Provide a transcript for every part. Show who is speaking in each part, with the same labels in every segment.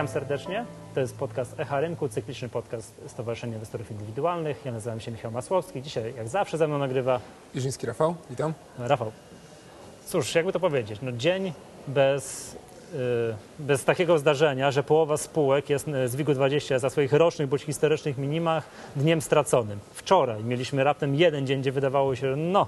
Speaker 1: Witam serdecznie. To jest podcast Echa Rynku, cykliczny podcast Stowarzyszenia Inwestorów Indywidualnych. Ja nazywam się Michał Masłowski. Dzisiaj, jak zawsze, ze mną nagrywa
Speaker 2: Jerzyński Rafał, witam.
Speaker 1: Rafał. Cóż, jakby to powiedzieć, no dzień bez, yy, bez takiego zdarzenia, że połowa spółek jest z WIG-20 za swoich rocznych bądź historycznych minimach dniem straconym. Wczoraj mieliśmy raptem jeden dzień, gdzie wydawało się, że no,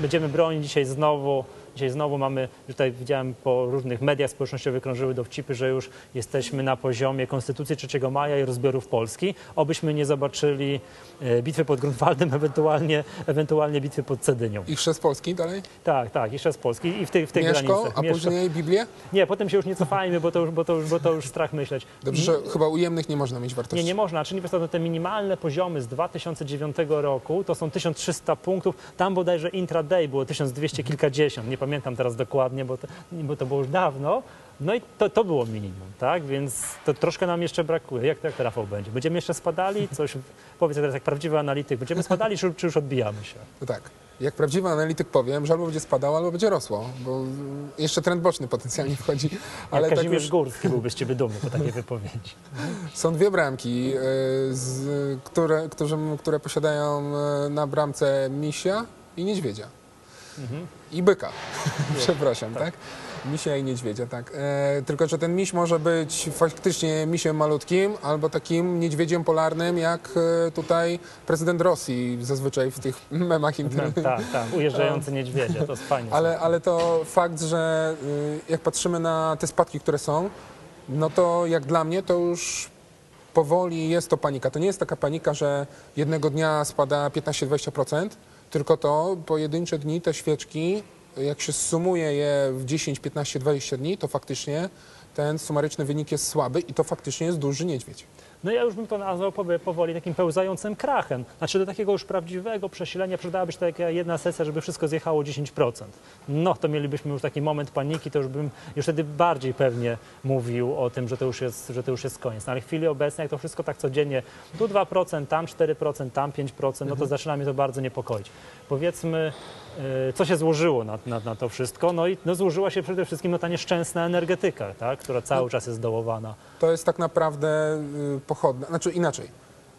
Speaker 1: będziemy bronić dzisiaj znowu Dzisiaj znowu mamy, tutaj widziałem po różnych mediach społecznościowych krążyły dowcipy, że już jesteśmy na poziomie Konstytucji 3 maja i rozbiorów Polski. Obyśmy nie zobaczyli e, bitwy pod Grunwaldem, ewentualnie, ewentualnie bitwy pod Cedynią.
Speaker 2: I chrzest Polski dalej?
Speaker 1: Tak, tak, i chrzest Polski i w tych, w tych
Speaker 2: Mieszko,
Speaker 1: granicach.
Speaker 2: a później Biblię?
Speaker 1: Nie, potem się już nie cofajmy, bo to już, bo to już, bo to już strach myśleć.
Speaker 2: Dobrze, że chyba ujemnych nie można mieć wartości.
Speaker 1: Nie, nie można. Czyli po te minimalne poziomy z 2009 roku to są 1300 punktów. Tam bodajże intraday było 1200 kilkadziesiąt. Nie pamiętam teraz dokładnie, bo to, bo to było już dawno. No i to, to było minimum, tak? Więc to troszkę nam jeszcze brakuje. Jak, jak to Rafał będzie? Będziemy jeszcze spadali? Coś, powiedz teraz jak prawdziwy analityk, będziemy spadali czy, czy już odbijamy się?
Speaker 2: No tak. Jak prawdziwy analityk powiem, że albo będzie spadało, albo będzie rosło, bo jeszcze trend boczny potencjalnie wchodzi.
Speaker 1: Ale jak tak Kazimierz już... Górski byłby z Ciebie dumny po takiej wypowiedzi.
Speaker 2: Są dwie bramki, e, z, które, które, które posiadają e, na bramce misia i niedźwiedzia. Mhm. I byka, przepraszam, tak? tak? Misia i niedźwiedzia, tak. E, tylko, że ten miś może być faktycznie misiem malutkim albo takim niedźwiedziem polarnym, jak e, tutaj prezydent Rosji zazwyczaj w tych memach internetowych.
Speaker 1: Tak, tak, ujeżdżający niedźwiedzia, to jest fajnie.
Speaker 2: Ale, ale to fakt, że y, jak patrzymy na te spadki, które są, no to jak dla mnie to już powoli jest to panika. To nie jest taka panika, że jednego dnia spada 15-20%, tylko to pojedyncze dni, te świeczki, jak się sumuje je w 10, 15, 20 dni, to faktycznie ten sumaryczny wynik jest słaby i to faktycznie jest duży niedźwiedź.
Speaker 1: No ja już bym to nazwał powoli takim pełzającym krachem. Znaczy do takiego już prawdziwego przesilenia przydałaby się taka jedna sesja, żeby wszystko zjechało 10%. No to mielibyśmy już taki moment paniki, to już bym już wtedy bardziej pewnie mówił o tym, że to już jest, że to już jest koniec. No ale w chwili obecnej, jak to wszystko tak codziennie, tu 2%, tam 4%, tam 5%, no to mhm. zaczyna mnie to bardzo niepokoić. Powiedzmy, e, co się złożyło na, na, na, to wszystko? No i no, złożyła się przede wszystkim no, ta nieszczęsna energetyka, tak? która cały no, czas jest dołowana.
Speaker 2: To jest tak naprawdę y, pochodna, znaczy inaczej.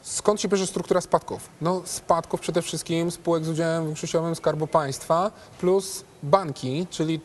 Speaker 2: Skąd się bierze struktura spadków? No spadków przede wszystkim spółek z udziałem większościowym Skarbu Państwa plus banki, czyli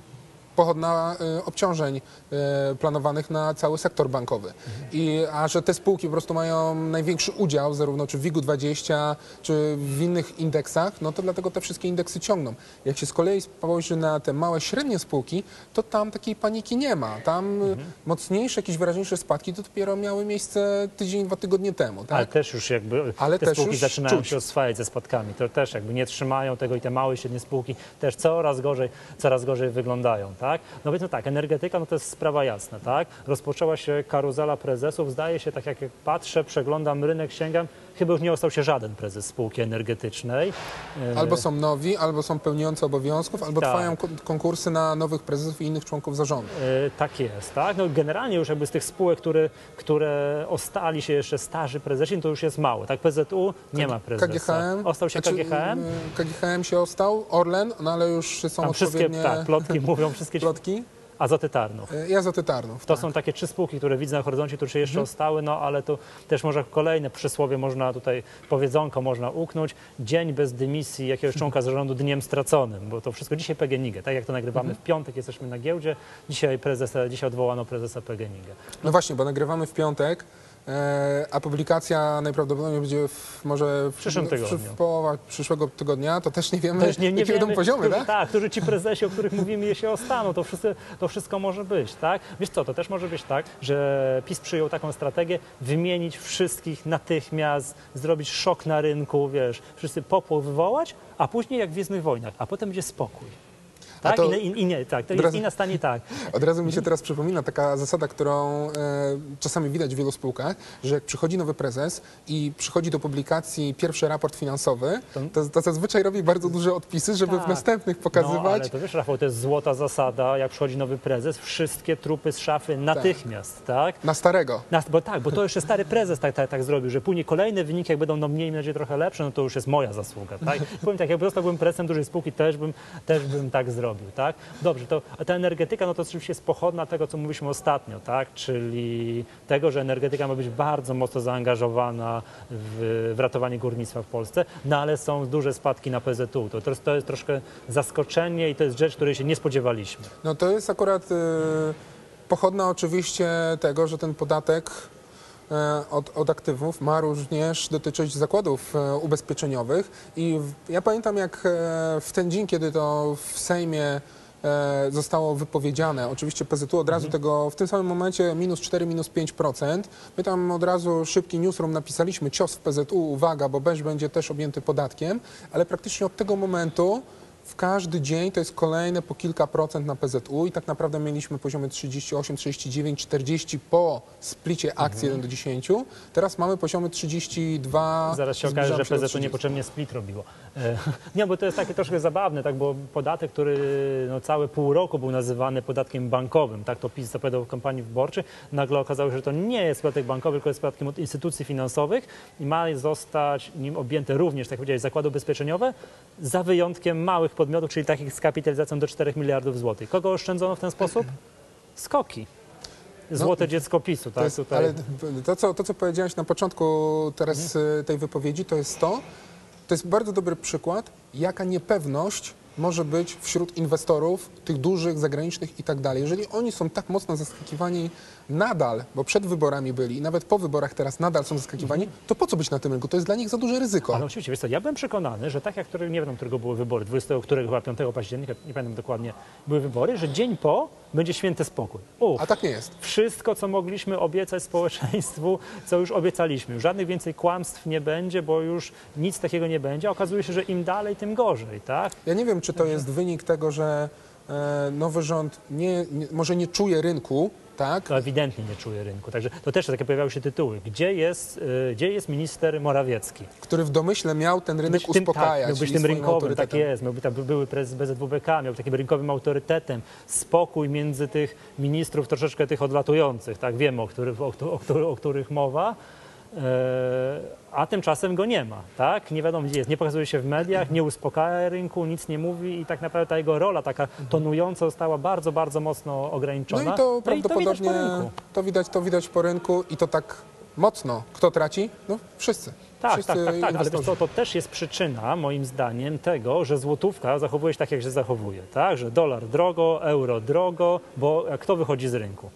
Speaker 2: pochodna y, obciążeń y, planowanych na cały sektor bankowy. I, a że te spółki po prostu mają największy udział, zarówno czy w WIG-u 20, czy w innych indeksach, no to dlatego te wszystkie indeksy ciągną. Jak się z kolei spojrzy na te małe, średnie spółki, to tam takiej paniki nie ma. Tam mhm. mocniejsze, jakieś wyraźniejsze spadki to dopiero miały miejsce tydzień, dwa tygodnie temu. Tak?
Speaker 1: Ale też już jakby Ale te spółki zaczynają czuć. się oswajać ze spadkami. To też jakby nie trzymają tego i te małe, średnie spółki też coraz gorzej, coraz gorzej wyglądają. Tak? Tak? No więc no tak, energetyka no to jest sprawa jasna, tak? Rozpoczęła się karuzela prezesów, zdaje się, tak jak patrzę, przeglądam rynek, sięgam, chyba już nie ostał się żaden prezes spółki energetycznej.
Speaker 2: E, albo są nowi, albo są pełniący obowiązków, albo tak. trwają konkursy na nowych prezesów i innych członków zarządu.
Speaker 1: E, tak jest, tak? No generalnie już jakby z tych spółek, które, które ostali się jeszcze starzy prezesi, to już jest mało, tak? PZU nie ma prezesa.
Speaker 2: KGHM?
Speaker 1: Ostał się znaczy, KGHM?
Speaker 2: KGHM się ostał, Orlen, no ale już są Tam
Speaker 1: odpowiednie... Wszystkie, tak, plotki mówią, wszystkie...
Speaker 2: Plotki?
Speaker 1: Azoty Tarnów.
Speaker 2: E, I Azoty Tarnów,
Speaker 1: To
Speaker 2: tak.
Speaker 1: są takie trzy spółki, które widzę na horyzoncie, które się jeszcze mhm. ostały, no ale to też może kolejne przysłowie można tutaj, powiedzonko można uknąć. Dzień bez dymisji jakiegoś członka zarządu dniem straconym, bo to wszystko dzisiaj PGNiG, tak jak to nagrywamy mhm. w piątek, jesteśmy na giełdzie, dzisiaj, prezesa, dzisiaj odwołano prezesa PGNiG. No.
Speaker 2: no właśnie, bo nagrywamy w piątek, E, a publikacja najprawdopodobniej będzie w, może w,
Speaker 1: przyszłym tygodniu.
Speaker 2: w połowie przyszłego tygodnia, to też nie wiemy, też nie, nie jakie wiemy, będą poziomy,
Speaker 1: którzy,
Speaker 2: tak?
Speaker 1: Tak, którzy ci prezesi, o których mówimy, się ostaną, to wszystko, to wszystko może być, tak? Wiesz co, to też może być tak, że PiS przyjął taką strategię, wymienić wszystkich natychmiast, zrobić szok na rynku, wiesz, wszyscy popłoch wywołać, a później jak w Gwiezdnych Wojnach, a potem będzie spokój. Tak? To, I, i, nie, tak, to jest razu, nastanie tak.
Speaker 2: Od razu mi się teraz przypomina taka zasada, którą e, czasami widać w wielu spółkach, że jak przychodzi nowy prezes i przychodzi do publikacji pierwszy raport finansowy, to, to zazwyczaj robi bardzo duże odpisy, żeby tak. w następnych pokazywać. No, ale
Speaker 1: to wiesz, Rafał, to jest złota zasada, jak przychodzi nowy prezes, wszystkie trupy z szafy natychmiast, tak? tak?
Speaker 2: Na starego.
Speaker 1: Na, bo tak, bo to jeszcze stary prezes tak, tak, tak zrobił, że później kolejne wyniki, jak będą no mniej, nadzieję trochę lepsze, no to już jest moja zasługa, tak? Powiem tak, jakby zostałbym prezesem dużej spółki, też bym, też bym tak zrobił tak? Dobrze, to ta energetyka, no to oczywiście jest pochodna tego, co mówiliśmy ostatnio, tak? Czyli tego, że energetyka ma być bardzo mocno zaangażowana w, w ratowanie górnictwa w Polsce, no ale są duże spadki na PZU. To, to, jest, troszkę zaskoczenie i to jest rzecz, której się nie spodziewaliśmy.
Speaker 2: No to jest akurat y, pochodna oczywiście tego, że ten podatek od, od aktywów ma również dotyczyć zakładów e, ubezpieczeniowych i ja pamiętam jak e, w ten dzień, kiedy to w Sejmie e, zostało wypowiedziane, oczywiście PZU od razu tego, w tym samym momencie minus 4, minus 5%. My tam od razu szybki newsroom napisaliśmy cios w PZU, uwaga, bo BEŚ będzie też objęty podatkiem, ale praktycznie od tego momentu w każdy dzień to jest kolejne po kilka procent na PZU i tak naprawdę mieliśmy poziomy 38, 39, 40 po splicie akcji 1 do 10. Teraz mamy poziomy 32.
Speaker 1: Zaraz się okaże, że PZU
Speaker 2: 30.
Speaker 1: niepotrzebnie split robiło. E, Nie, bo to jest takie troszkę zabawne, tak, bo podatek, który no, całe pół roku był nazywany podatkiem bankowym, tak to PiS zapowiadał w kampanii wyborczej, nagle okazało się, że to nie jest podatek bankowy, tylko jest podatkiem od instytucji finansowych i ma zostać nim objęte również, tak jak powiedziałeś, zakłady ubezpieczeniowe, za wyjątkiem małych podmiotów, czyli takich z kapitalizacją do 4 miliardów złotych. Kogo oszczędzono w ten sposób? Skoki. Złote dziecko PiSu, tak?
Speaker 2: To jest,
Speaker 1: Tutaj.
Speaker 2: ale to co, to, co powiedziałeś na początku teraz e, tej wypowiedzi, to jest to, to jest bardzo dobry przykład, jaka niepewność może być wśród inwestorów, tych dużych, zagranicznych i tak dalej. Jeżeli oni są tak mocno zaskakiwani nadal, bo przed wyborami byli i nawet po wyborach teraz nadal są zaskakiwani, to po co być na tym rynku? To jest dla nich za duże ryzyko.
Speaker 1: Ale oczywiście, wiesz co, ja byłem przekonany, że tak jak, który, nie wiem, którego były wybory, 20 którego chyba 5 października, nie pamiętam dokładnie, były wybory, że dzień po będzie święty spokój. Uf,
Speaker 2: A tak nie jest.
Speaker 1: wszystko, co mogliśmy obiecać społeczeństwu, co już obiecaliśmy. Żadnych więcej kłamstw nie będzie, bo już nic takiego nie będzie. Okazuje się, że im dalej, tym gorzej, tak?
Speaker 2: Ja nie wiem, czy to jest wynik tego, że e, nowy rząd nie, nie, może nie czuje rynku, tak?
Speaker 1: To ewidentnie nie czuje rynku. Także to też takie pojawiały się tytuły. Gdzie jest, y, gdzie jest minister Morawiecki?
Speaker 2: który w domyśle miał ten rynek
Speaker 1: Być tym,
Speaker 2: uspokajać.
Speaker 1: tak, miał być tym rynkowym, tak jest. Miał być, tam były prezes BZWBK, miał takim rynkowym autorytetem. Spokój między tych ministrów, troszeczkę tych odlatujących, tak wiemy, o o, o, o których mowa. E, a tymczasem go nie ma, tak? Nie wiadomo gdzie jest, nie pokazuje się w mediach, nie uspokaja rynku, nic nie mówi i tak naprawdę ta jego rola taka tonująca została bardzo, bardzo mocno
Speaker 2: No
Speaker 1: ograniczona.
Speaker 2: i to
Speaker 1: widać
Speaker 2: prawdopodobnie
Speaker 1: po rynku.
Speaker 2: to widać, to widać po rynku i to tak mocno. Kto traci? No wszyscy.
Speaker 1: Tak, tak, tak, tak, ale co, to też jest przyczyna, moim zdaniem, tego, że złotówka zachowuje się tak, jak się zachowuje, tak? Że dolar drogo, euro drogo, bo kto wychodzi z rynku?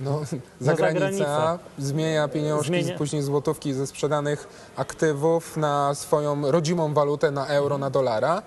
Speaker 2: No, zagranica
Speaker 1: zagranica.
Speaker 2: zmienia pieniążki,
Speaker 1: Zmienia-
Speaker 2: później złotówki ze sprzedanych aktywów na swoją rodzimą walutę, na euro, na dolara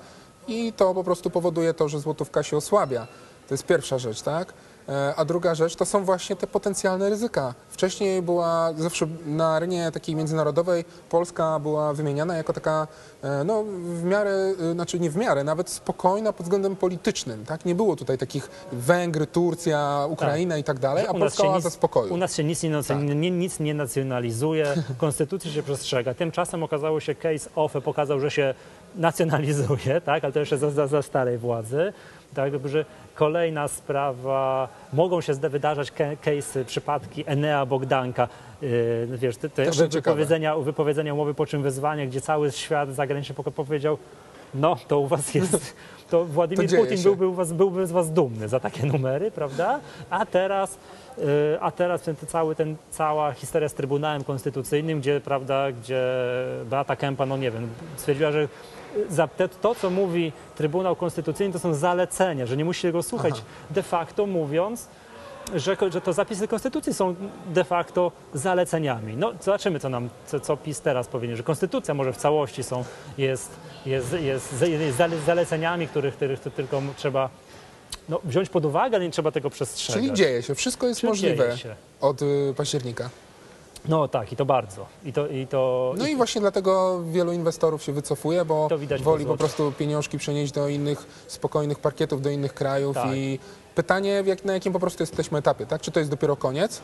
Speaker 2: i to po prostu powoduje to, że złotówka się osłabia. To jest pierwsza rzecz, tak? E, A druga rzecz to są właśnie te potencjalne ryzyka. Wcześniej była zawsze na arenie takiej międzynarodowej Polska była wymieniana jako taka, e, no w miarę, e, znaczy nie w miarę, nawet spokojna pod względem politycznym, tak? Nie było tutaj takich Węgry, Turcja, Ukraina i tak dalej, a Polska oaza
Speaker 1: nic-
Speaker 2: spokoju.
Speaker 1: U nas się nic nie, nac-
Speaker 2: Tak.
Speaker 1: nie, nic nie nacjonalizuje, konstytucja się przestrzega. Tymczasem okazało się, case OFE pokazał, że się nacjonalizuje, tak? ale to jeszcze za, za, za starej władzy. Tak, że kolejna sprawa, mogą się wydarzać case'y, przypadki Enea Bogdanka, yy, wiesz, te, te wypowiedzenia, wypowiedzenia umowy po czym wezwania, gdzie cały świat zagraniczny powiedział, no to u was jest, to Władimir
Speaker 2: To
Speaker 1: Putin byłby, u was, byłby z was dumny za takie numery, prawda? A teraz, yy, a teraz ten, ten cały, ten, cała historia z Trybunałem Konstytucyjnym, gdzie, prawda, gdzie Beata Kępa, no nie wiem, stwierdziła, że za te, to, co mówi Trybunał Konstytucyjny, to są zalecenia, że nie musi tego słuchać. De facto mówiąc, że, że to zapisy Konstytucji są de facto zaleceniami. No, zobaczymy, co nam, co, co PiS teraz powiedzie, że Konstytucja może w całości są, jest, jest, jest, jest zale- zaleceniami, których, których to tylko trzeba no, wziąć pod uwagę, ale nie trzeba tego przestrzegać.
Speaker 2: Czyli dzieje się, wszystko jest
Speaker 1: Czyli
Speaker 2: możliwe od y, października.
Speaker 1: No tak, i to bardzo. I to, i to,
Speaker 2: No i właśnie dlatego wielu inwestorów się wycofuje, bo woli po prostu pieniążki przenieść do innych spokojnych parkietów, do innych krajów
Speaker 1: Tak.
Speaker 2: i pytanie, jak, na jakim po prostu jesteśmy etapie, tak? Czy to jest dopiero koniec,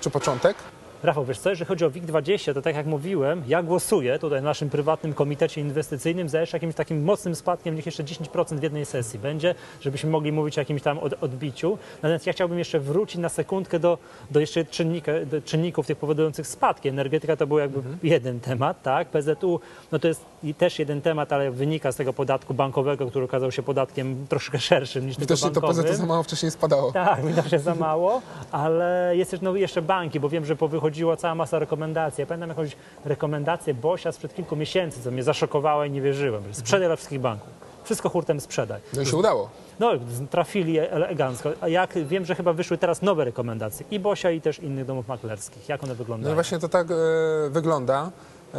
Speaker 2: czy początek?
Speaker 1: Rafał, wiesz co, jeżeli chodzi o WIG20, to tak jak mówiłem, ja głosuję tutaj w naszym prywatnym komitecie inwestycyjnym za jeszcze jakimś takim mocnym spadkiem, niech jeszcze 10% w jednej sesji będzie, żebyśmy mogli mówić o jakimś tam od, odbiciu. Natomiast ja chciałbym jeszcze wrócić na sekundkę do, do jeszcze czynnika, do czynników tych powodujących spadki. Energetyka to był jakby
Speaker 2: Mhm.
Speaker 1: jeden temat, tak? PZU, no to jest też jeden temat, ale wynika z tego podatku bankowego, który okazał się podatkiem troszkę szerszym niż tylko
Speaker 2: Widocznie to
Speaker 1: bankowym.
Speaker 2: PZU za mało wcześniej spadało.
Speaker 1: Tak, się za mało, ale jest też no, jeszcze banki, bo wiem, że powychodziła cała masa rekomendacji. Ja pamiętam jakąś rekomendację Bosia sprzed kilku miesięcy, co mnie zaszokowało i nie wierzyłem. że Sprzedaj dla wszystkich banków. Wszystko hurtem sprzedaj.
Speaker 2: No i się udało.
Speaker 1: No, trafili elegancko. A jak wiem, że chyba wyszły teraz nowe rekomendacje i Bosia, i też innych domów maklerskich. Jak one
Speaker 2: No
Speaker 1: wyglądają?
Speaker 2: i właśnie to tak e, wygląda, e,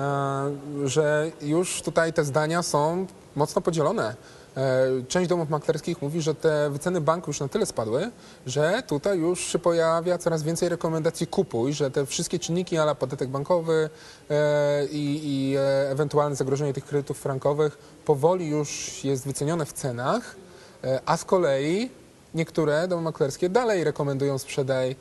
Speaker 2: że już tutaj te zdania są mocno podzielone. E, część domów maklerskich mówi, że te wyceny banku już na tyle spadły, że tutaj już się pojawia coraz więcej rekomendacji kupuj, że te wszystkie czynniki, ale podatek bankowy e, i, i e, ewentualne zagrożenie tych kredytów frankowych powoli już jest wycenione w cenach, a z kolei niektóre domy maklerskie dalej rekomendują sprzedaj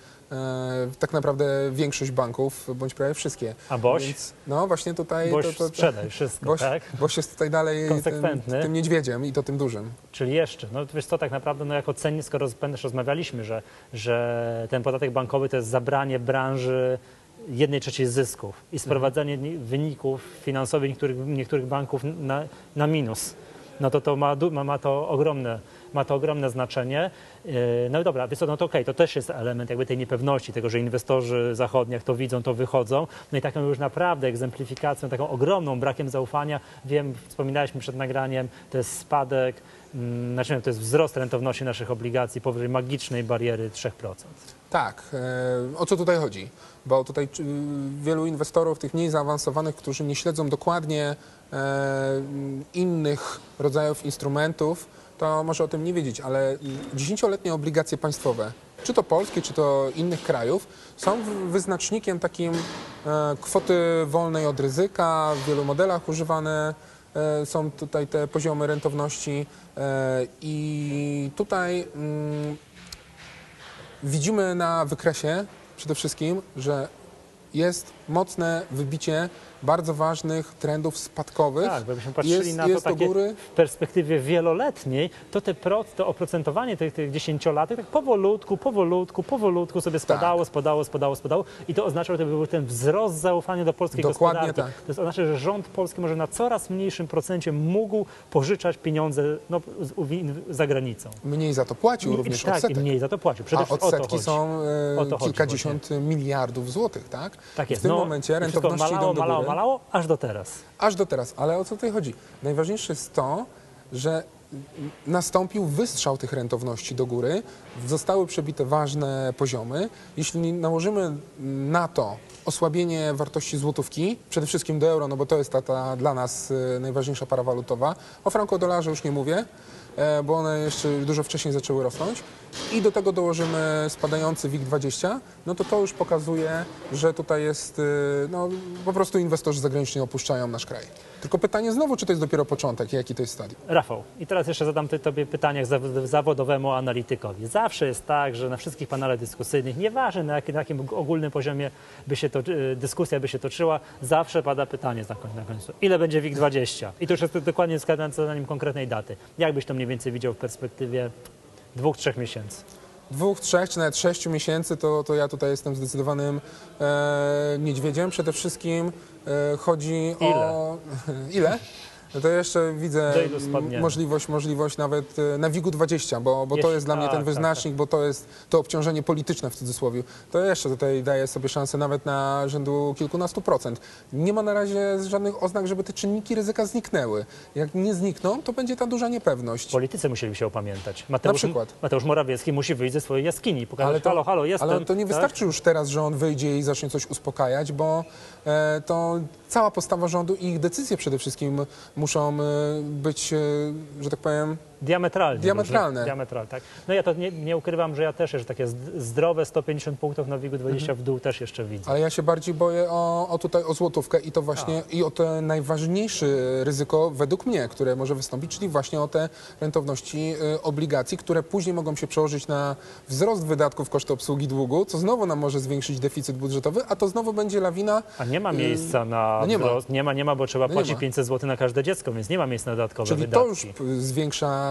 Speaker 2: tak naprawdę większość banków, bądź prawie wszystkie.
Speaker 1: A Boś?
Speaker 2: Więc, no właśnie tutaj...
Speaker 1: Boś
Speaker 2: to, to, to,
Speaker 1: sprzedaj wszystko,
Speaker 2: Boś,
Speaker 1: tak?
Speaker 2: Boś jest tutaj dalej tym, tym niedźwiedziem i to tym dużym.
Speaker 1: Czyli jeszcze, no wiesz co, tak naprawdę no jako cennik, skoro też rozmawialiśmy, że, że ten podatek bankowy to jest zabranie branży jednej trzeciej zysków i sprowadzanie ni- wyników finansowych niektórych, niektórych banków na, na minus, no to to ma, ma, ma to ogromne ma to ogromne znaczenie. Yy, No dobra, wiesz no to okej, to też jest element jakby tej niepewności, tego, że inwestorzy zachodni jak to widzą, to wychodzą. No i taką już naprawdę egzemplifikacją, taką ogromną brakiem zaufania, wiem, wspominaliśmy przed nagraniem, to jest spadek, mm, znaczy to jest wzrost rentowności naszych obligacji powyżej magicznej bariery 3%.
Speaker 2: Tak, e, o co tutaj chodzi? Bo tutaj czy, wielu inwestorów, tych mniej zaawansowanych, którzy nie śledzą dokładnie e, innych rodzajów instrumentów, to może o tym nie wiedzieć, ale dziesięcioletnie obligacje państwowe, czy to polskie, czy to innych krajów, są wyznacznikiem takim e, kwoty wolnej od ryzyka, w wielu modelach używane e, są tutaj te poziomy rentowności e, i tutaj mm, widzimy na wykresie przede wszystkim, że jest mocne wybicie bardzo ważnych trendów spadkowych.
Speaker 1: Tak, bo jakbyśmy patrzyli
Speaker 2: jest
Speaker 1: na to
Speaker 2: góry.
Speaker 1: w perspektywie wieloletniej, to te pro, to oprocentowanie tych, tych dziesięciolatek tak powolutku, powolutku, powolutku sobie spadało, spadało, spadało, spadało i to oznacza, że to był ten wzrost zaufania do polskiej
Speaker 2: Dokładnie
Speaker 1: gospodarki.
Speaker 2: tak.
Speaker 1: To jest oznacza, że rząd polski może na coraz mniejszym procencie mógł pożyczać pieniądze no, za granicą.
Speaker 2: Mniej za to płacił,
Speaker 1: I,
Speaker 2: również
Speaker 1: tak,
Speaker 2: odsetek.
Speaker 1: i mniej za to płacił. Przede
Speaker 2: A
Speaker 1: wszystkim o to
Speaker 2: odsetki są e,
Speaker 1: chodzi
Speaker 2: kilkadziesiąt miliardów złotych, tak?
Speaker 1: Tak jest.
Speaker 2: W tym
Speaker 1: no,
Speaker 2: momencie rentowności
Speaker 1: malało,
Speaker 2: idą do
Speaker 1: malało,
Speaker 2: góry.
Speaker 1: malało, aż do teraz.
Speaker 2: Aż do teraz. Ale o co tutaj chodzi? Najważniejsze jest to, że nastąpił wystrzał tych rentowności do góry, zostały przebite ważne poziomy. Jeśli nałożymy na to osłabienie wartości złotówki, przede wszystkim do euro, no bo to jest ta, ta dla nas y, najważniejsza para walutowa, o franko-dolarze już nie mówię, bo one jeszcze dużo wcześniej zaczęły rosnąć i do tego dołożymy spadający WIG20, no to to już pokazuje, że tutaj jest, y, no po prostu inwestorzy zagraniczni opuszczają nasz kraj. Tylko pytanie znowu, czy to jest dopiero początek jaki to jest stadium?
Speaker 1: Rafał, i teraz jeszcze zadam ty, Tobie pytanie zawodowemu analitykowi. Zawsze jest tak, że na wszystkich panelach dyskusyjnych, nieważne na, jakim- na jakim ogólnym poziomie by się to, y, dyskusja by się toczyła, zawsze pada pytanie. Na końcu. Ile będzie WIG20? I to już jest dokładnie wskazane na nim konkretnej daty. Jak byś to mniej więcej widział w perspektywie dwóch, trzech miesięcy?
Speaker 2: Dwóch, trzech czy nawet sześciu miesięcy, to, to ja tutaj jestem zdecydowanym e, niedźwiedziem. Przede wszystkim e, chodzi o... Ile? No to jeszcze widzę możliwość, możliwość nawet e, na WIG-u 20, bo, bo to jest dla mnie
Speaker 1: tak,
Speaker 2: ten
Speaker 1: tak,
Speaker 2: wyznacznik, bo to jest to obciążenie polityczne w cudzysłowie. To jeszcze tutaj daje sobie szansę nawet na rzędu kilkunastu procent. Nie ma na razie żadnych oznak, żeby te czynniki ryzyka zniknęły. Jak nie znikną, to będzie ta duża niepewność.
Speaker 1: Politycy musieli się opamiętać. Mateusz,
Speaker 2: przykład.
Speaker 1: Mateusz Morawiecki musi wyjść ze swojej jaskini pokazać,
Speaker 2: Ale to-
Speaker 1: halo, halo, jestem.
Speaker 2: Ale to nie
Speaker 1: tak?
Speaker 2: wystarczy już teraz, że on wyjdzie i zacznie coś uspokajać, bo e, to cała postawa rządu i ich decyzje przede wszystkim muszą e, być, e, że tak powiem,
Speaker 1: diametralnie.
Speaker 2: Diametralne.
Speaker 1: Różne, diametralne, tak. No ja to nie, nie ukrywam, że ja też jeszcze takie zd- zdrowe 150 punktów na WIG 20 w dół też jeszcze widzę.
Speaker 2: Ale ja się bardziej boję o, o tutaj o złotówkę i to właśnie i o te najważniejsze ryzyko według mnie, które może wystąpić, czyli właśnie o te rentowności y, obligacji, które później mogą się przełożyć na wzrost wydatków kosztu obsługi długu, co znowu nam może zwiększyć deficyt budżetowy, a to znowu będzie lawina.
Speaker 1: A nie ma miejsca na
Speaker 2: no nie ma.
Speaker 1: wzrost. Nie ma, nie ma, bo trzeba
Speaker 2: No
Speaker 1: płacić
Speaker 2: ma.
Speaker 1: 500 zł na każde dziecko, więc nie ma miejsca na dodatkowe
Speaker 2: Czyli
Speaker 1: wydatki.
Speaker 2: to już p-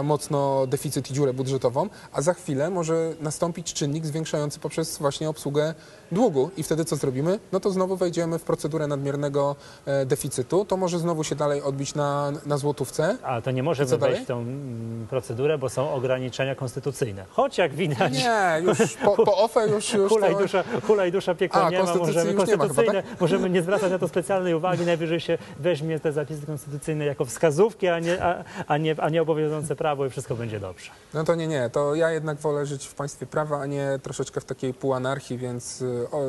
Speaker 2: mocno deficyt i dziurę budżetową, a za chwilę może nastąpić czynnik zwiększający poprzez właśnie obsługę długu i wtedy co zrobimy? No to znowu wejdziemy w procedurę nadmiernego e, deficytu, to może znowu się dalej odbić na, na złotówce.
Speaker 1: Ale to nie możemy
Speaker 2: co
Speaker 1: wejść w tą mm, procedurę, bo są ograniczenia konstytucyjne. Choć jak widać,
Speaker 2: Nie, już po, po OFE już, już
Speaker 1: Hulaj
Speaker 2: to...
Speaker 1: dusza, hulaj dusza piekła
Speaker 2: A,
Speaker 1: nie ma, możemy
Speaker 2: już nie ma tak?
Speaker 1: konstytucyjne, możemy nie zwracać na to specjalnej uwagi, najwyżej się weźmie te zapisy konstytucyjne jako wskazówki, a nie, a, a nie, a nie obowiązujące prawo i wszystko będzie dobrze.
Speaker 2: No to nie, nie, to ja jednak wolę żyć w państwie prawa, a nie troszeczkę w takiej półanarchii, więc y, o,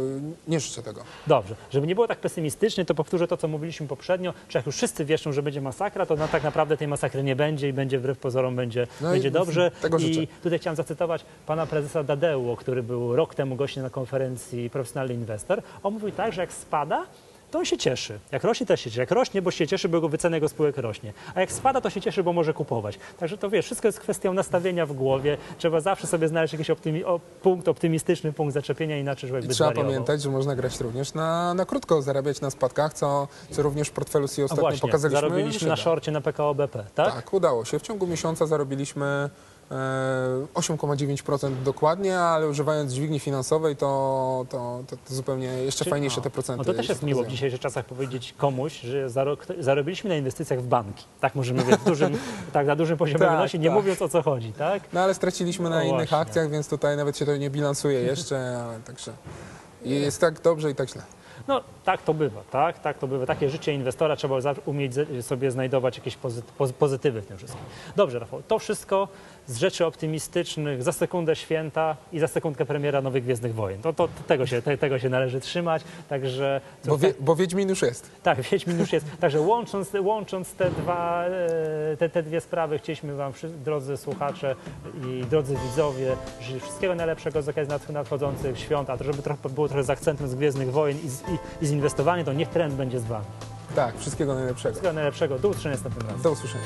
Speaker 2: nie życzę tego.
Speaker 1: Dobrze, żeby nie było tak pesymistycznie, to powtórzę to, co mówiliśmy poprzednio, że jak już wszyscy wieszczą, że będzie masakra, to no, tak naprawdę tej masakry nie będzie i będzie wbrew pozorom będzie,
Speaker 2: No i
Speaker 1: będzie dobrze.
Speaker 2: tego
Speaker 1: I
Speaker 2: życzę.
Speaker 1: tutaj chciałem zacytować pana prezesa Dadeuło, który był rok temu gościem na konferencji Profesjonalny Inwestor. On mówił tak, że jak spada, to on się cieszy. Jak rośnie, też się cieszy. Jak rośnie, bo się cieszy, bo jego wycena jego spółek rośnie. A jak spada, to się cieszy, bo może kupować. Także to wiesz, wszystko jest kwestią nastawienia w głowie. Trzeba zawsze sobie znaleźć jakiś optymi- punkt, optymistyczny punkt zaczepienia, inaczej człowiek by
Speaker 2: trzeba
Speaker 1: zwariował.
Speaker 2: pamiętać, że można grać również na, na krótko, zarabiać na spadkach, co, co również w portfelu
Speaker 1: A
Speaker 2: ostatnio
Speaker 1: właśnie,
Speaker 2: pokazaliśmy.
Speaker 1: zarobiliśmy na szorcie na PKO BP, tak?
Speaker 2: Tak, udało się. W ciągu miesiąca zarobiliśmy 8,9% dokładnie, ale używając dźwigni finansowej to, to, to, to zupełnie jeszcze
Speaker 1: Czy-
Speaker 2: fajniejsze
Speaker 1: no,
Speaker 2: te procenty.
Speaker 1: No to też jest miło w dzisiejszych czasach powiedzieć komuś, że zaro, zarobiliśmy na inwestycjach w banki. Tak możemy mówić, dużym, tak, na dużym poziomie
Speaker 2: Tak,
Speaker 1: wynosi, nie
Speaker 2: tak.
Speaker 1: mówiąc o co chodzi, tak?
Speaker 2: No ale straciliśmy na
Speaker 1: No
Speaker 2: innych
Speaker 1: właśnie.
Speaker 2: akcjach, więc tutaj nawet się to nie bilansuje jeszcze, ale także i jest tak dobrze i tak źle.
Speaker 1: No tak to bywa, tak? Tak to bywa. Takie życie inwestora trzeba umieć sobie znajdować jakieś pozy- poz- pozytywy w tym wszystkim. Dobrze, Rafał, to wszystko z rzeczy optymistycznych, za sekundę święta i za sekundkę premiera Nowych Gwiezdnych Wojen. To, to tego, się, te, tego się należy trzymać, także...
Speaker 2: Bo, wie, bo Wiedźmin już jest.
Speaker 1: Tak, Wiedźmin już jest. Także łącząc, łącząc te, dwa, e, te, te dwie sprawy, chcieliśmy Wam, drodzy słuchacze i drodzy widzowie, życzyć wszystkiego najlepszego z okazji nad- nadchodzących świąt, a to żeby trochę, było trochę z akcentem z Gwiezdnych Wojen i z, i, i z inwestowaniem, to niech trend będzie z Wami.
Speaker 2: Tak, wszystkiego najlepszego.
Speaker 1: Wszystkiego najlepszego. Do usłyszenia następnym razem.
Speaker 2: Do usłyszenia.